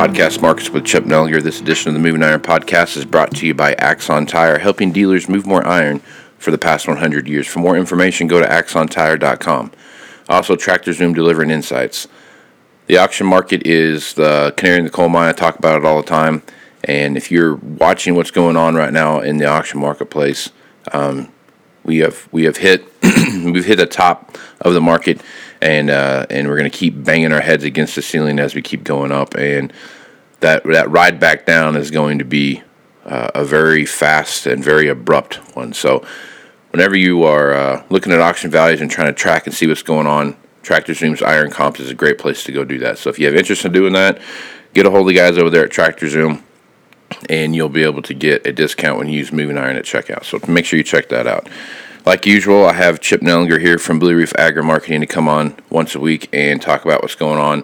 Podcast Markets with Chip Nellinger. This edition of the Moving Iron Podcast is brought to you by Axon Tire, helping dealers move more iron for the past 100 years. For more information, go to axontire.com. Also, Tractor Zoom delivering insights. The auction market is the canary in the coal mine. I talk about it all the time. And if you're watching what's going on right now in the auction marketplace, um, we have we have hit we've hit the top of the market, and uh, and we're to keep banging our heads against the ceiling as we keep going up. And that that ride back down is going to be uh, a very fast and very abrupt one. So whenever you are uh, looking at auction values and trying to track and see what's going on, Tractor Zoom's Iron Comps is a great place to go do that. So if you have interest in doing that, get a hold of the guys over there at Tractor Zoom, and you'll be able to get a discount when you use Moving Iron at checkout. So make sure you check that out. Like usual, I have Chip Nellinger here from Blue Reef Agri Marketing to come on once a week and talk about what's going on.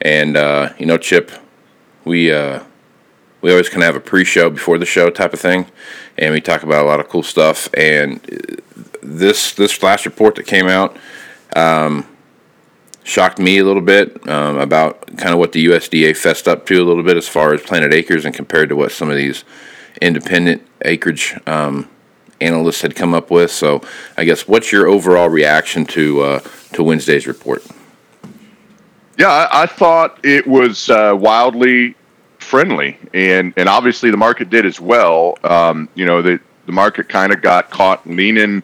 And uh, you know, Chip, we uh, we always kind of have a pre-show before the show type of thing, and we talk about a lot of cool stuff. And this this flash report that came out um, shocked me a little bit um, about kind of what the USDA fessed up to a little bit as far as planted acres and compared to what some of these independent acreage um, analysts had come up with. So, I guess what's your overall reaction to uh, to Wednesday's report? Yeah, I, I thought it was uh, wildly friendly, and and obviously the market did as well. Um, you know, the the market kind of got caught leaning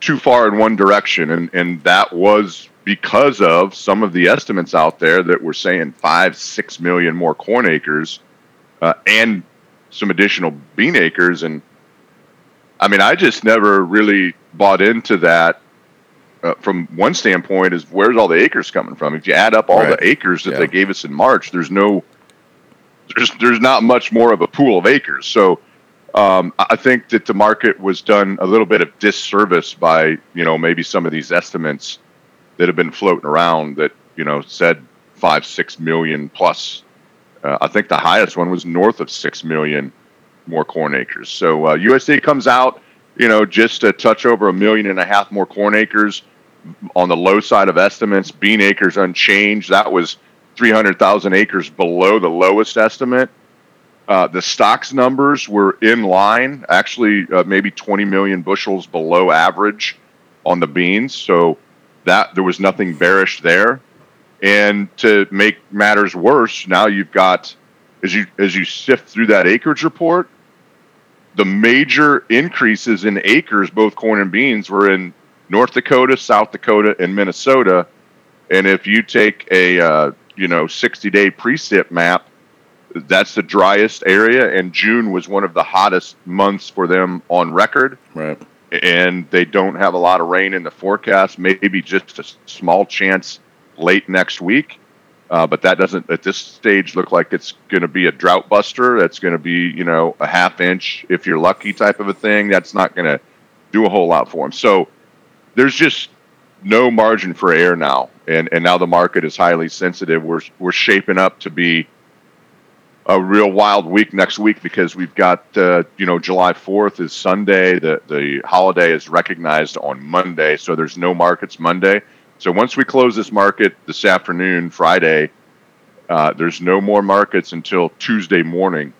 too far in one direction, and and that was because of some of the estimates out there that were saying five, six million more corn acres, uh, and some additional bean acres, and I mean, I just never really bought into that. Uh, from one standpoint, is where's all the acres coming from? If you add up all Right. the acres that Yeah. they gave us in March, there's no there's there's not much more of a pool of acres. So um, I think that the market was done a little bit of disservice by you know maybe some of these estimates that have been floating around that you know said five six million plus. Uh, I think the highest one was north of six million more corn acres. So uh, USDA comes out, you know, just a touch over a million and a half more corn acres on the low side of estimates. Bean acres unchanged. That was 300,000 acres below the lowest estimate. Uh, the stocks numbers were in line, actually, uh, maybe 20 million bushels below average on the beans. So that there was nothing bearish there. And to make matters worse, now you've got as you as you sift through that acreage report, the major increases in acres, both corn and beans, were in North Dakota, South Dakota, and Minnesota. And if you take a uh, you know 60 day precip map, that's the driest area, and June was one of the hottest months for them on record. Right. And they don't have a lot of rain in the forecast. Maybe just a small chance late next week. Uh, but that doesn't at this stage look like it's going to be a drought buster. That's going to be you know a half inch if you're lucky type of a thing. That's not going to do a whole lot for them. So there's just no margin for error now, and and now the market is highly sensitive. We're we're shaping up to be a real wild week next week because we've got uh, you know July 4th is Sunday. The the holiday is recognized on Monday, so there's no markets Monday. So once we close this market this afternoon, Friday, Uh, there's no more markets until Tuesday morning,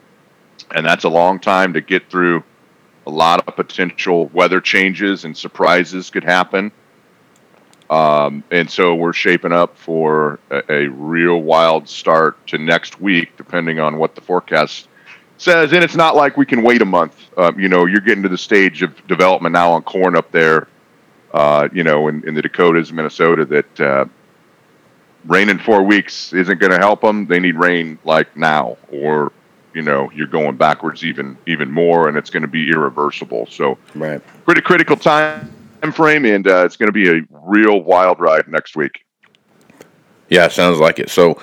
and that's a long time to get through. A lot of potential weather changes and surprises could happen. Um, and so we're shaping up for a, a, real wild start to next week, depending on what the forecast says. And it's not like we can wait a month. Um, you know, you're getting to the stage of development now on corn up there, uh, you know, in, in, the Dakotas, Minnesota, that uh, rain in four weeks isn't going to help them. They need rain like now, or you know, you're going backwards even even more, and it's going to be irreversible. So, right, pretty critical time frame, and uh, it's going to be a real wild ride next week. Yeah, sounds like it. So,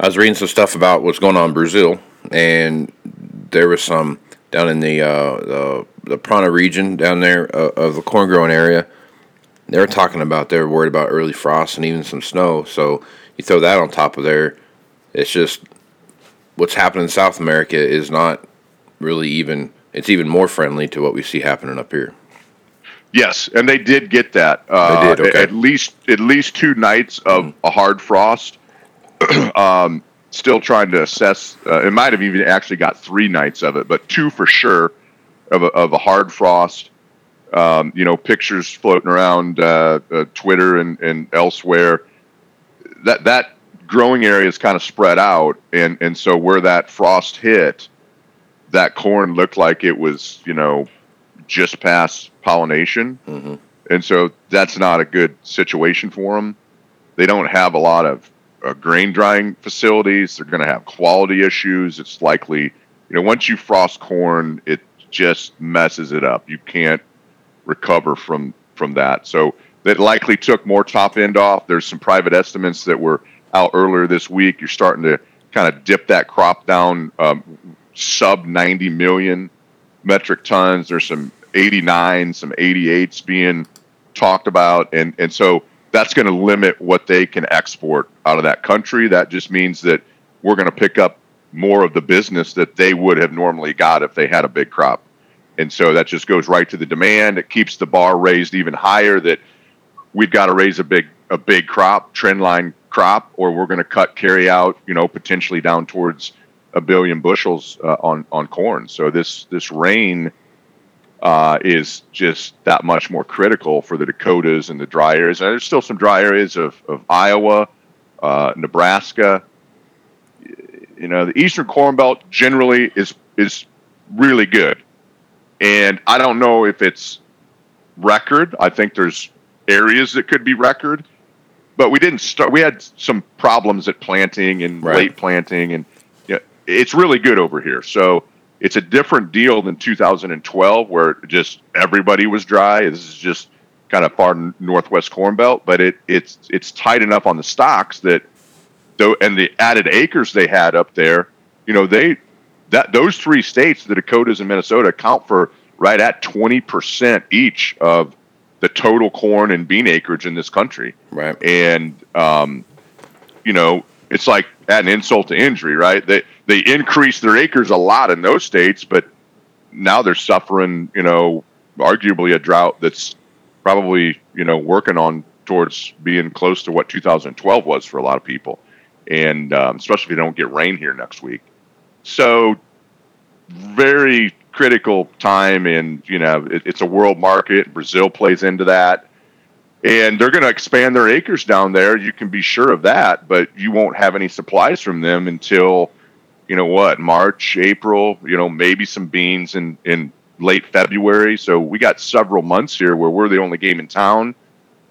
I was reading some stuff about what's going on in Brazil, and there was some down in the uh, the, the Paraná region down there uh, of the corn growing area. They're talking about they're worried about early frost and even some snow. So you throw that on top of there, it's just what's happening in South America is not really even. It's even more friendly to what we see happening up here. Yes, and they did get that. Uh, they did. Okay. At least at least two nights of mm. a hard frost. um, still trying to assess. Uh, it might have even actually got three nights of it, but two for sure of a, of a hard frost. Um, you know, pictures floating around uh, uh, Twitter and, and elsewhere. That that growing area is kind of spread out, and and so where that frost hit, that corn looked like it was you know just past pollination. Mm-hmm. And so that's not a good situation for them. They don't have a lot of uh, grain drying facilities. They're going to have quality issues. It's likely, you know, once you frost corn, it just messes it up. You can't recover from from that. So that likely took more top end off. There's some private estimates that were out earlier this week. You're starting to kind of dip that crop down um, sub 90 million metric tons. There's some 89, some 88s being talked about, and and so that's going to limit what they can export out of that country. That just means that we're going to pick up more of the business that they would have normally got if they had a big crop. And so that just goes right to the demand. It keeps the bar raised even higher that we've got to raise a big a big crop, trend line crop, or we're going to cut carry out, you know, potentially down towards a billion bushels uh, on on corn. So this this rain uh, is just that much more critical for the Dakotas and the dry areas. And there's still some dry areas of, of Iowa, uh, Nebraska. You know, the Eastern Corn Belt generally is is really good, and I don't know if it's record. I think there's areas that could be record, but we didn't start. We had some problems at planting and right. late planting, and you know, it's really good over here. So it's a different deal than 2012 where just everybody was dry. This is just kind of far northwest corn belt, but it it's it's tight enough on the stocks that though and the added acres they had up there, you know, they that those three states, the Dakotas and Minnesota, account for right at 20% each of the total corn and bean acreage in this country. Right. And um, you know, it's like add an insult to injury, right? They they increased their acres a lot in those states, but now they're suffering, you know, arguably a drought that's probably, you know, working on towards being close to what 2012 was for a lot of people, and um, especially if you don't get rain here next week. So, very critical time, and you know, it, it's a world market. Brazil plays into that and they're going to expand their acres down there. You can be sure of that, but you won't have any supplies from them until, you know what, March, April. You know, maybe some beans in in late February. So we got several months here where we're the only game in town,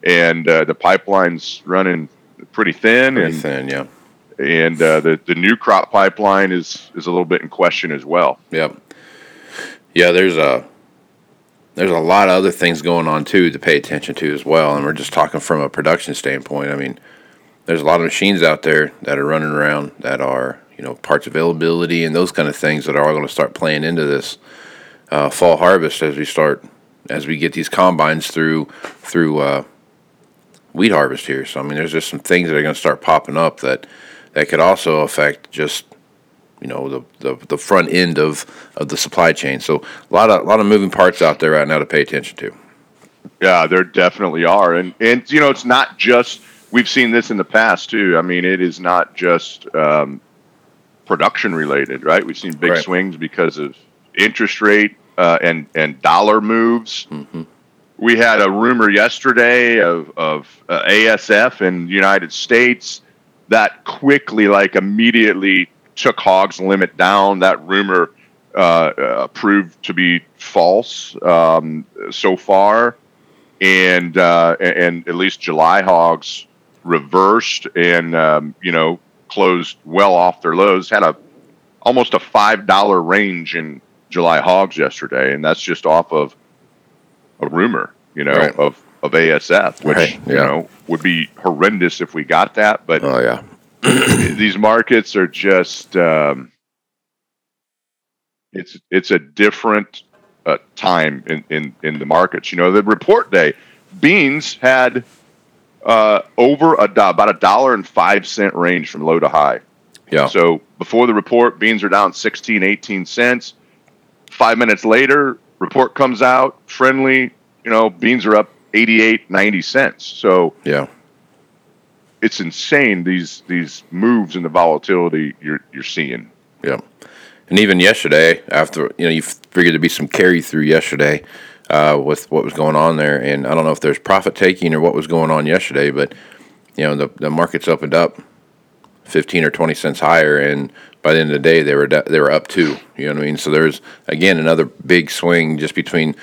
and uh, the pipeline's running pretty thin. Pretty and, thin, yeah. And uh, the the new crop pipeline is is a little bit in question as well. Yep. Yeah, there's a there's a lot of other things going on too to pay attention to as well. And we're just talking from a production standpoint. I mean, there's a lot of machines out there that are running around that are, you know, parts availability and those kind of things that are all going to start playing into this uh, fall harvest as we start, as we get these combines through, through uh, wheat harvest here. So, I mean, there's just some things that are going to start popping up that, that could also affect just you know the, the, the front end of, of the supply chain. So a lot of a lot of moving parts out there right now to pay attention to. Yeah, there definitely are, and and you know it's not just we've seen this in the past too. I mean, it is not just um, production related, right? We've seen big Right. swings because of interest rate uh, and and dollar moves. Mm-hmm. We had a rumor yesterday of of uh, ASF in the United States that quickly, like immediately, took hogs limit down. That rumor uh, uh, proved to be false um, so far, and uh, and at least July hogs reversed and um, you know closed well off their lows. Had a almost a five dollar range in July hogs yesterday, and that's just off of a rumor, you know, Right. of of ASF, which Right, you know would be horrendous if we got that. But Oh yeah. these markets are just um, it's it's a different uh, time in, in in the markets. You know, the report day beans had uh, over a do- about a dollar and five cent range from low to high. Yeah. So before the report, beans are down 16, 18 cents. Five minutes later, report comes out, friendly, you know, beans are up 88, 90 cents. So Yeah. It's insane these these moves and the volatility you're you're seeing. Yeah. And even yesterday, after you know, you figured there'd be some carry through yesterday uh, with what was going on there, and I don't know if there's profit taking or what was going on yesterday, but you know, the the markets opened up fifteen or twenty cents higher, and by the end of the day, they were they were up two. You know what I mean? So there's again another big swing just between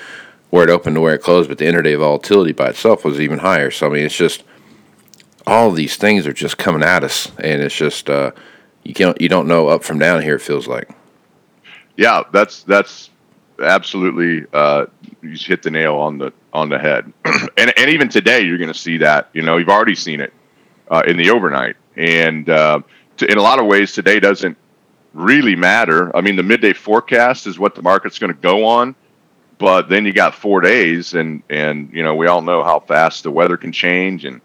where it opened to where it closed, but the intraday volatility by itself was even higher. So I mean, it's just all these things are just coming at us, and it's just uh, you can't you don't know up from down here. It feels like. Yeah, that's that's absolutely uh, you hit the nail on the on the head. and and even today, you're going to see that. You know, you've already seen it uh, in the overnight, and uh, to, in a lot of ways, today doesn't really matter. I mean, the midday forecast is what the market's going to go on, but then you got four days, and and you know we all know how fast the weather can change, and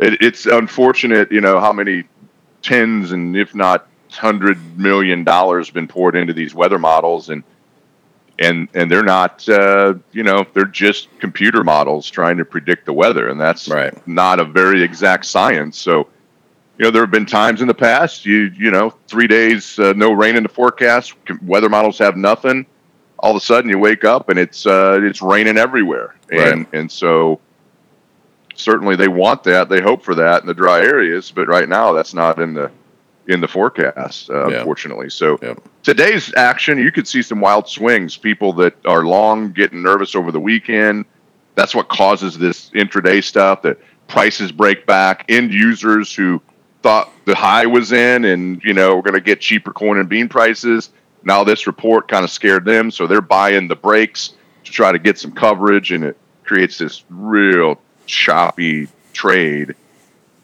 it, it's unfortunate, you know, how many tens and if not hundred million dollars been poured into these weather models and and and they're not uh, you know they're just computer models trying to predict the weather and that's Right. not a very exact science. So you know there have been times in the past you you know three days uh, no rain in the forecast weather models have nothing. All of a sudden you wake up and it's uh, it's raining everywhere. And and so certainly they want that they hope for that in the dry areas but right now that's not in the in the forecast uh, Yeah. unfortunately so Yep. today's action you could see some wild swings people that are long getting nervous over the weekend that's what causes this intraday stuff that prices break back end users who thought the high was in and you know we're going to get cheaper corn and bean prices now this report kind of scared them so they're buying the breaks to try to get some coverage and it creates this real choppy trade.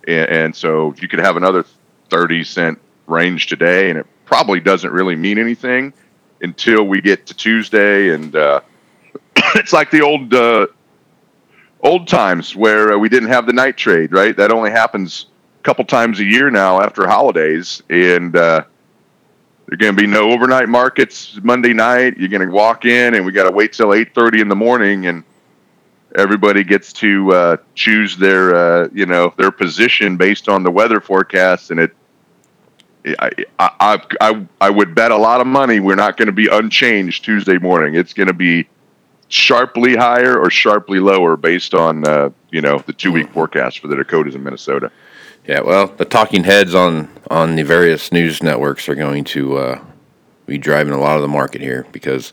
And, and so you could have another 30 cent range today and it probably doesn't really mean anything until we get to tuesday. And uh, it's like the old uh, old times where uh, we didn't have the night trade right? That only happens a couple times a year now after holidays. And uh, there's going to be no overnight markets monday night. You're going to walk in and we got to wait till 8.30 in the morning and everybody gets to uh, choose their uh, you know their position based on the weather forecast and it I, I, I, I would bet a lot of money we're not going to be unchanged Tuesday morning. It's going to be sharply higher or sharply lower based on uh, you know the two week forecast for the Dakotas and Minnesota. Yeah, well, the talking heads on on the various news networks are going to uh, be driving a lot of the market here because,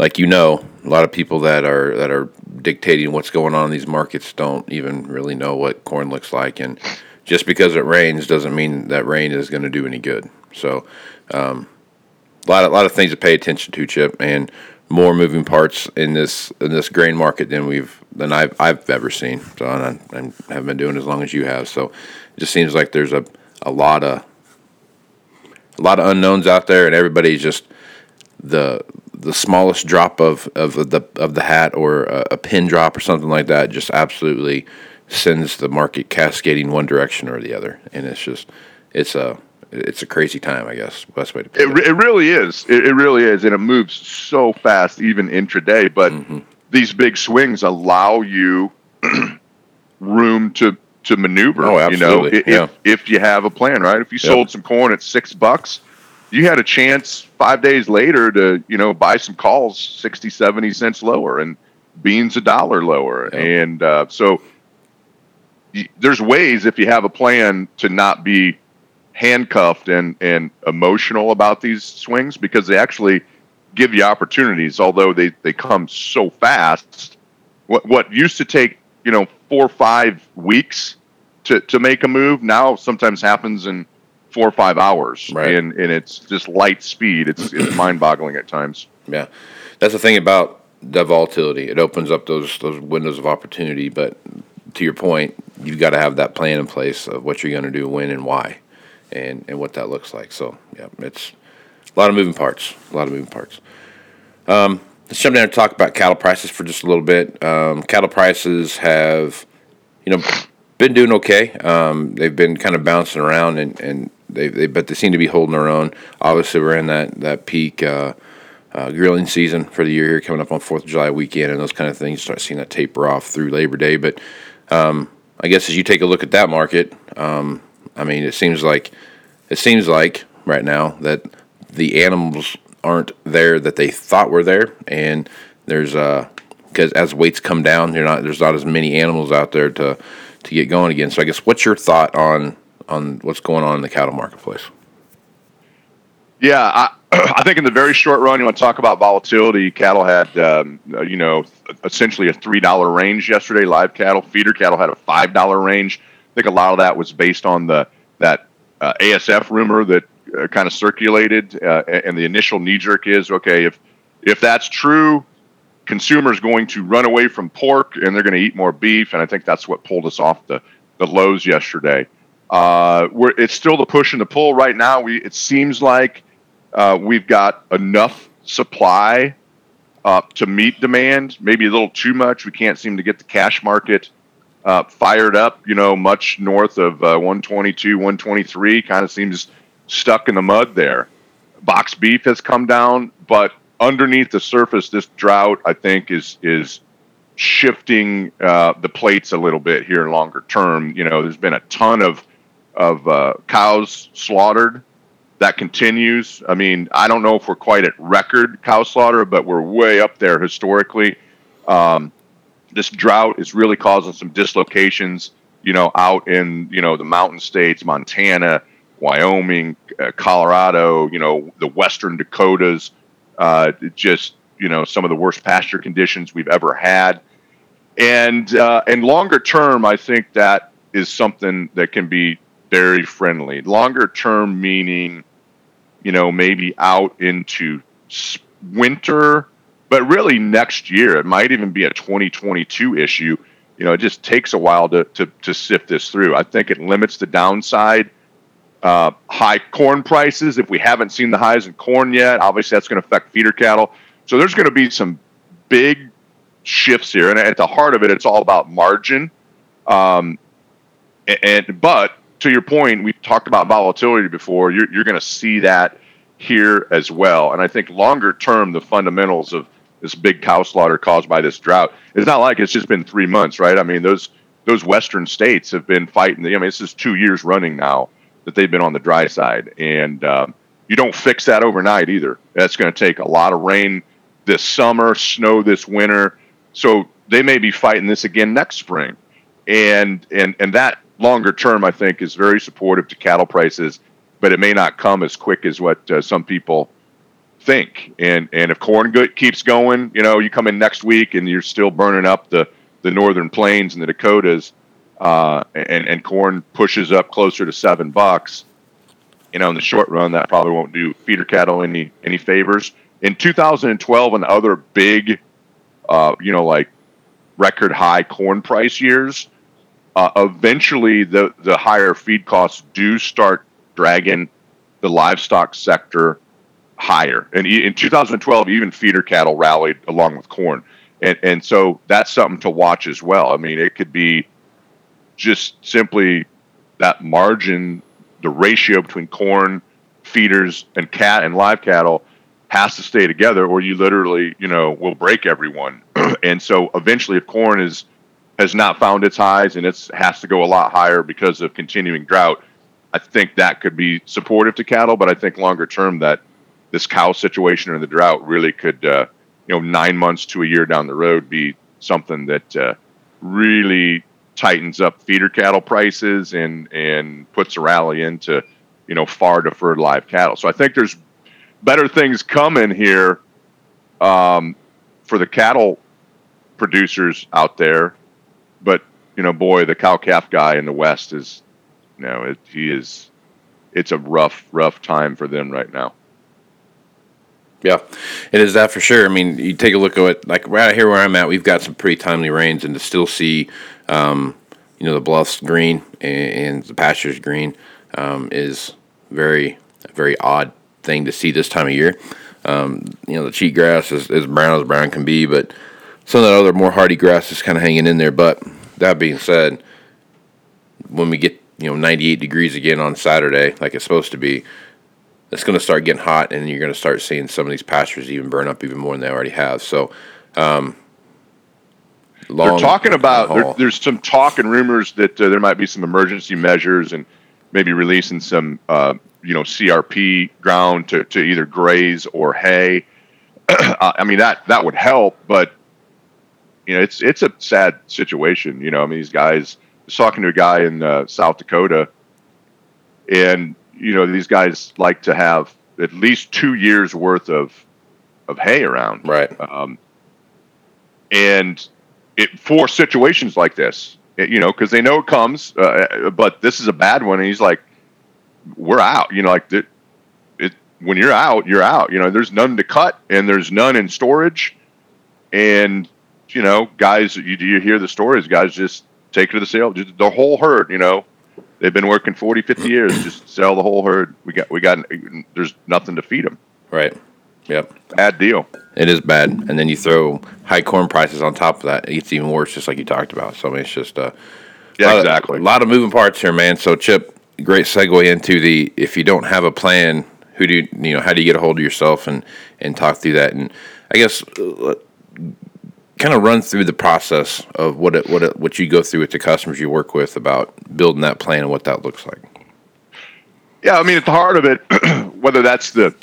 like you know, a lot of people that are that are dictating what's going on in these markets don't even really know what corn looks like, and just because it rains doesn't mean that rain is going to do any good. So, um, a lot of, a lot of things to pay attention to, Chip, and more moving parts in this in this grain market than we've than I've I've ever seen. So and I, and have been doing as long as you have. So it just seems like there's a a lot of a lot of unknowns out there, and everybody's just the the smallest drop of, of the of the hat or a, a pin drop or something like that just absolutely sends the market cascading one direction or the other, and it's just it's a it's a crazy time, I guess. Best way to put It, it. it really is. It, it really is, and it moves so fast, even intraday. But mm-hmm. these big swings allow you room to to maneuver. Oh, you know, if, Yeah. if you have a plan, right? If you Yep. sold some corn at six bucks, you had a chance five days later to, you know, buy some calls 60, 70 cents lower and beans a dollar lower. And uh, so y- there's ways if you have a plan to not be handcuffed and, and emotional about these swings because they actually give you opportunities, although they, they come so fast. What, what used to take, you know, four or five weeks to, to make a move now sometimes happens in four or five hours. Right. And, and it's just light speed. It's, it's mind boggling at times. Yeah, that's the thing about the volatility. It opens up those those windows of opportunity. But to your point, you've got to have that plan in place of what you're going to do, when, and why, and and what that looks like. So yeah, it's a lot of moving parts. A lot of moving parts. Um, let's jump down and talk about cattle prices for just a little bit. Um, cattle prices have, you know, been doing okay. Um, they've been kind of bouncing around, and and they, they but they seem to be holding their own. Obviously, we're in that that peak. Uh, uh, grilling season for the year here coming up on Fourth of July weekend and those kind of things. Start seeing that taper off through Labor Day, but um, I guess as you take a look at that market, um, I mean, it seems like it seems like right now that the animals aren't there that they thought were there, and there's uh because as weights come down, not there's not as many animals out there to to get going again. So I guess what's your thought on on what's going on in the cattle marketplace? Yeah, I, I think in the very short run, you want to talk about volatility. Cattle had, um, uh, you know, essentially a three dollar range yesterday. Live cattle, feeder cattle had a five dollar range. I think a lot of that was based on the that uh, ASF rumor that uh, kind of circulated, uh, and the initial knee jerk is okay if if that's true, consumers going to run away from pork and they're going to eat more beef, and I think that's what pulled us off the the lows yesterday. Uh, we're, it's still the push and the pull right now. We it seems like uh, we've got enough supply uh, to meet demand, maybe a little too much. We can't seem to get the cash market uh, fired up, you know, much north of uh, 122, 123, kind of seems stuck in the mud there. Box beef has come down, but underneath the surface, this drought, I think, is is shifting uh, the plates a little bit here longer term. You know, there's been a ton of of uh, cows slaughtered that continues. I mean, I don't know if we're quite at record cow slaughter, but we're way up there historically. Um, this drought is really causing some dislocations, you know, out in, you know, the mountain states, Montana, Wyoming, uh, Colorado, you know, the western Dakotas, uh, just, you know, some of the worst pasture conditions we've ever had. And, uh, and longer term, I think that is something that can be very friendly. Longer term meaning, you know, maybe out into winter, but really next year. It might even be a 2022 issue. You know, it just takes a while to, to, to sift this through. I think it limits the downside. Uh, high corn prices, if we haven't seen the highs in corn yet, obviously that's going to affect feeder cattle. So there's going to be some big shifts here. And at the heart of it, it's all about margin. Um, a- and but to your point, we've talked about volatility before. You're, you're going to see that here as well. And I think longer term, the fundamentals of this big cow slaughter caused by this drought, it's not like it's just been three months, right? I mean, those those western states have been fighting. I mean, this is two years running now that they've been on the dry side, and um, you don't fix that overnight either. That's going to take a lot of rain this summer, snow this winter. So they may be fighting this again next spring, and and and that longer term, I think, is very supportive to cattle prices, but it may not come as quick as what uh, some people think. And and if corn good keeps going, you know, you come in next week and you're still burning up the the northern plains and the Dakotas, uh, and and corn pushes up closer to seven bucks. You know, in the short run, that probably won't do feeder cattle any any favors. In 2012 and other big, uh, you know, like record high corn price years, uh, eventually the the higher feed costs do start dragging the livestock sector higher. And in 2012, even feeder cattle rallied along with corn, and and so that's something to watch as well. I mean, it could be just simply that margin, the ratio between corn feeders and cat and live cattle has to stay together, or you literally, you know, will break everyone. and so eventually, if corn is has not found its highs and it's has to go a lot higher because of continuing drought. I think that could be supportive to cattle, but I think longer term that this cow situation or the drought really could, uh, you know, nine months to a year down the road be something that uh, really tightens up feeder cattle prices and and puts a rally into, you know, far deferred live cattle. So I think there's better things coming here um, for the cattle producers out there. But you know, boy, the cow calf guy in the West is, you know, it, he is. It's a rough, rough time for them right now. Yeah, it is that for sure. I mean, you take a look at it, like right here where I'm at, we've got some pretty timely rains, and to still see, um, you know, the bluffs green and, and the pastures green um, is very, very odd thing to see this time of year. Um, you know, the cheatgrass is as brown as brown can be, but some of that other more hardy grass is kind of hanging in there. But that being said, when we get you know 98 degrees again on Saturday, like it's supposed to be, it's going to start getting hot, and you're going to start seeing some of these pastures even burn up even more than they already have. So, um, they're talking about there, there's some talk and rumors that uh, there might be some emergency measures and maybe releasing some uh, you know CRP ground to, to either graze or hay. I mean that that would help, but you know it's it's a sad situation. You know, I mean these guys. I was talking to a guy in uh, South Dakota, and you know these guys like to have at least two years worth of of hay around, right? Um, and it for situations like this, it, you know, because they know it comes, uh, but this is a bad one. And he's like, we're out. You know, like it, it when you're out, you're out. You know, there's none to cut and there's none in storage. And you know, guys, you you hear the stories. Guys just take it to the sale, just the whole herd. You know, they've been working 40, 50 years. Just sell the whole herd. We got we got. There's nothing to feed them. Right. Yep. Bad deal. It is bad, and then you throw high corn prices on top of that. It's even worse, just like you talked about. So I mean, it's just uh, yeah, exactly. Of, a lot of moving parts here, man. So Chip, great segue into the if you don't have a plan, who do you, you know? How do you get a hold of yourself and and talk through that? And I guess uh, kind of run through the process of what it, what it, what you go through with the customers you work with about building that plan and what that looks like. Yeah, I mean, at the heart of it, whether that's the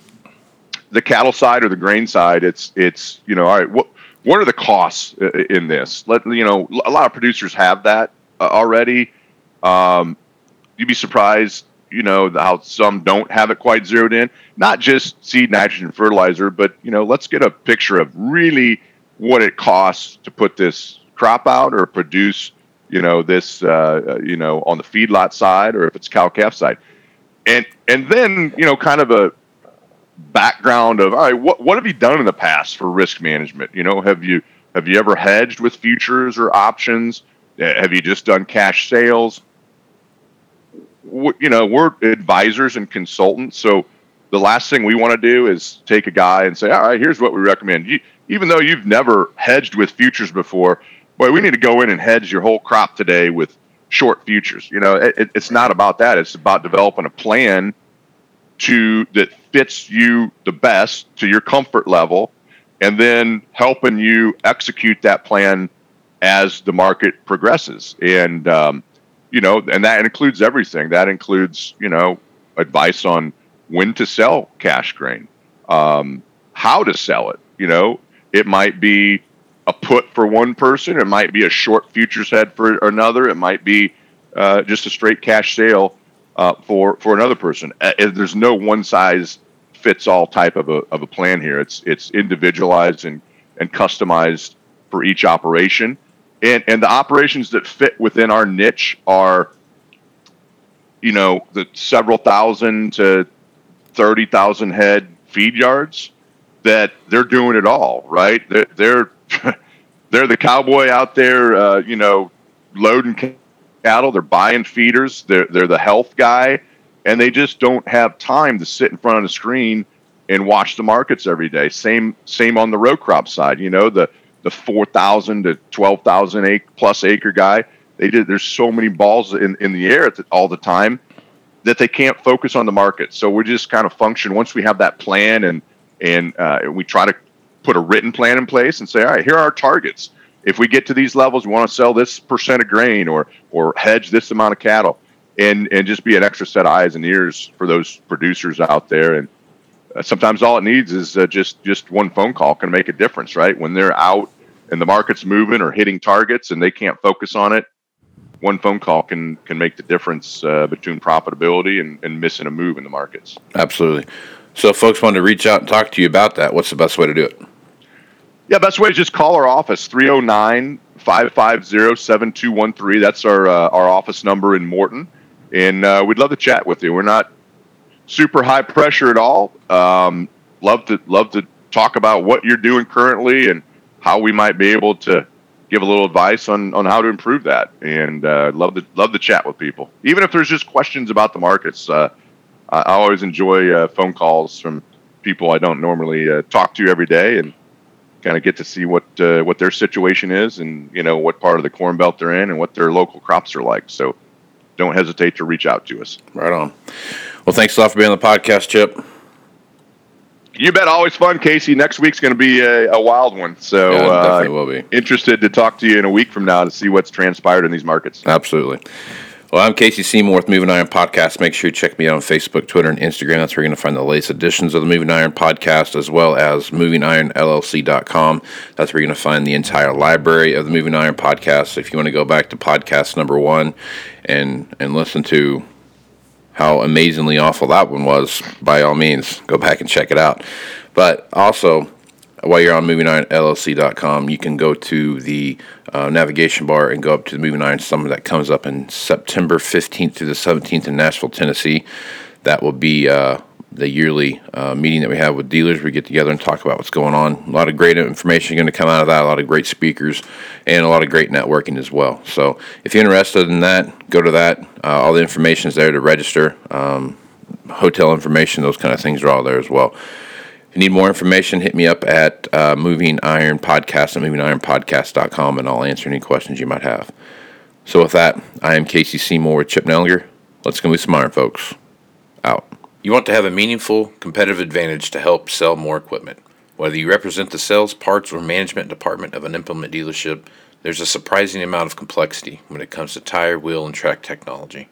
the cattle side or the grain side, it's it's you know, all right, what what are the costs in this? Let you know, a lot of producers have that uh, already. Um, you'd be surprised, you know, how some don't have it quite zeroed in. Not just seed, nitrogen, fertilizer, but you know, let's get a picture of really what it costs to put this crop out or produce, you know, this, uh, uh you know, on the feedlot side or if it's cow calf side, and and then you know, kind of a background of all right, what what have you done in the past for risk management? You know, have you have you ever hedged with futures or options? Have you just done cash sales? you know, we're advisors and consultants. So the last thing we want to do is take a guy and say, all right, here's what we recommend. You, even though you've never hedged with futures before, boy, we need to go in and hedge your whole crop today with short futures. You know, it, it's not about that. It's about developing a plan to that fits you the best to your comfort level, and then helping you execute that plan as the market progresses. And um, you know, and that includes everything. That includes, you know, advice on when to sell cash grain, um, how to sell it. You know, it might be a put for one person, it might be a short futures head for another, it might be uh, just a straight cash sale uh, for for another person. Uh, there's no one size fits all type of a of a plan here. It's it's individualized and and customized for each operation and and the operations that fit within our niche are you know the several thousand to 30,000 head feed yards that they're doing it all right they're they're, they're the cowboy out there uh, you know loading cattle they're buying feeders they're they're the health guy and they just don't have time to sit in front of the screen and watch the markets every day same same on the row crop side you know the the 4,000 to 12,000 acre plus acre guy. They did. There's so many balls in, in the air all the time that they can't focus on the market. So we just kind of function once we have that plan and and uh, we try to put a written plan in place and say, all right, here are our targets. if we get to these levels, we want to sell this percent of grain or or hedge this amount of cattle, and and just be an extra set of eyes and ears for those producers out there. And uh, sometimes all it needs is uh, just just one phone call can make a difference, right? When they're out and the market's moving or hitting targets and they can't focus on it, one phone call can can make the difference uh, between profitability and, and missing a move in the markets. Absolutely. So, if folks want to reach out and talk to you about that, what's the best way to do it? Yeah, best way is just call our office 309 550 7213. That's our uh, our office number in Morton. And uh, we'd love to chat with you. We're not super high pressure at all. Um, love to love to talk about what you're doing currently and how we might be able to give a little advice on, on how to improve that. And uh, love to love to chat with people, even if there's just questions about the markets. Uh, I, I always enjoy uh, phone calls from people I don't normally uh, talk to every day, and kind of get to see what uh, what their situation is, and you know what part of the corn belt they're in, and what their local crops are like. So don't hesitate to reach out to us. Right on. Well, thanks a lot for being on the podcast, Chip. You bet. Always fun, Casey. Next week's going to be a, a, wild one. So yeah, definitely uh, will be. Interested to talk to you in a week from now to see what's transpired in these markets. Absolutely. Well, I'm Casey Seymour with Moving Iron Podcast. Make sure you check me out on Facebook, Twitter, and Instagram. That's where you're going to find the latest editions of the Moving Iron Podcast, as well as MovingIronLLC.com. That's where you're going to find the entire library of the Moving Iron Podcast. If you want to go back to podcast number one and and listen to how amazingly awful that one was, by all means, go back and check it out. But also, while you're on movingironllc.com, you can go to the uh, navigation bar and go up to the Moving Iron Summit that comes up in September 15th through the 17th in Nashville, Tennessee. That will be uh, the yearly uh, meeting that we have with dealers. We get together and talk about what's going on. A lot of great information going to come out of that, a lot of great speakers, and a lot of great networking as well. So if you're interested in that, go to that. Uh, all the information is there to register. Um, hotel information, those kind of things are all there as well you need more information, hit me up at uh, Moving Iron Podcast at movingironpodcast.com and I'll answer any questions you might have. So, with that, I am Casey Seymour with Chip Nellinger. Let's go move some iron, folks. Out. You want to have a meaningful competitive advantage to help sell more equipment. Whether you represent the sales, parts, or management department of an implement dealership, there's a surprising amount of complexity when it comes to tire, wheel, and track technology.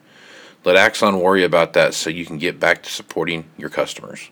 Let Axon worry about that so you can get back to supporting your customers.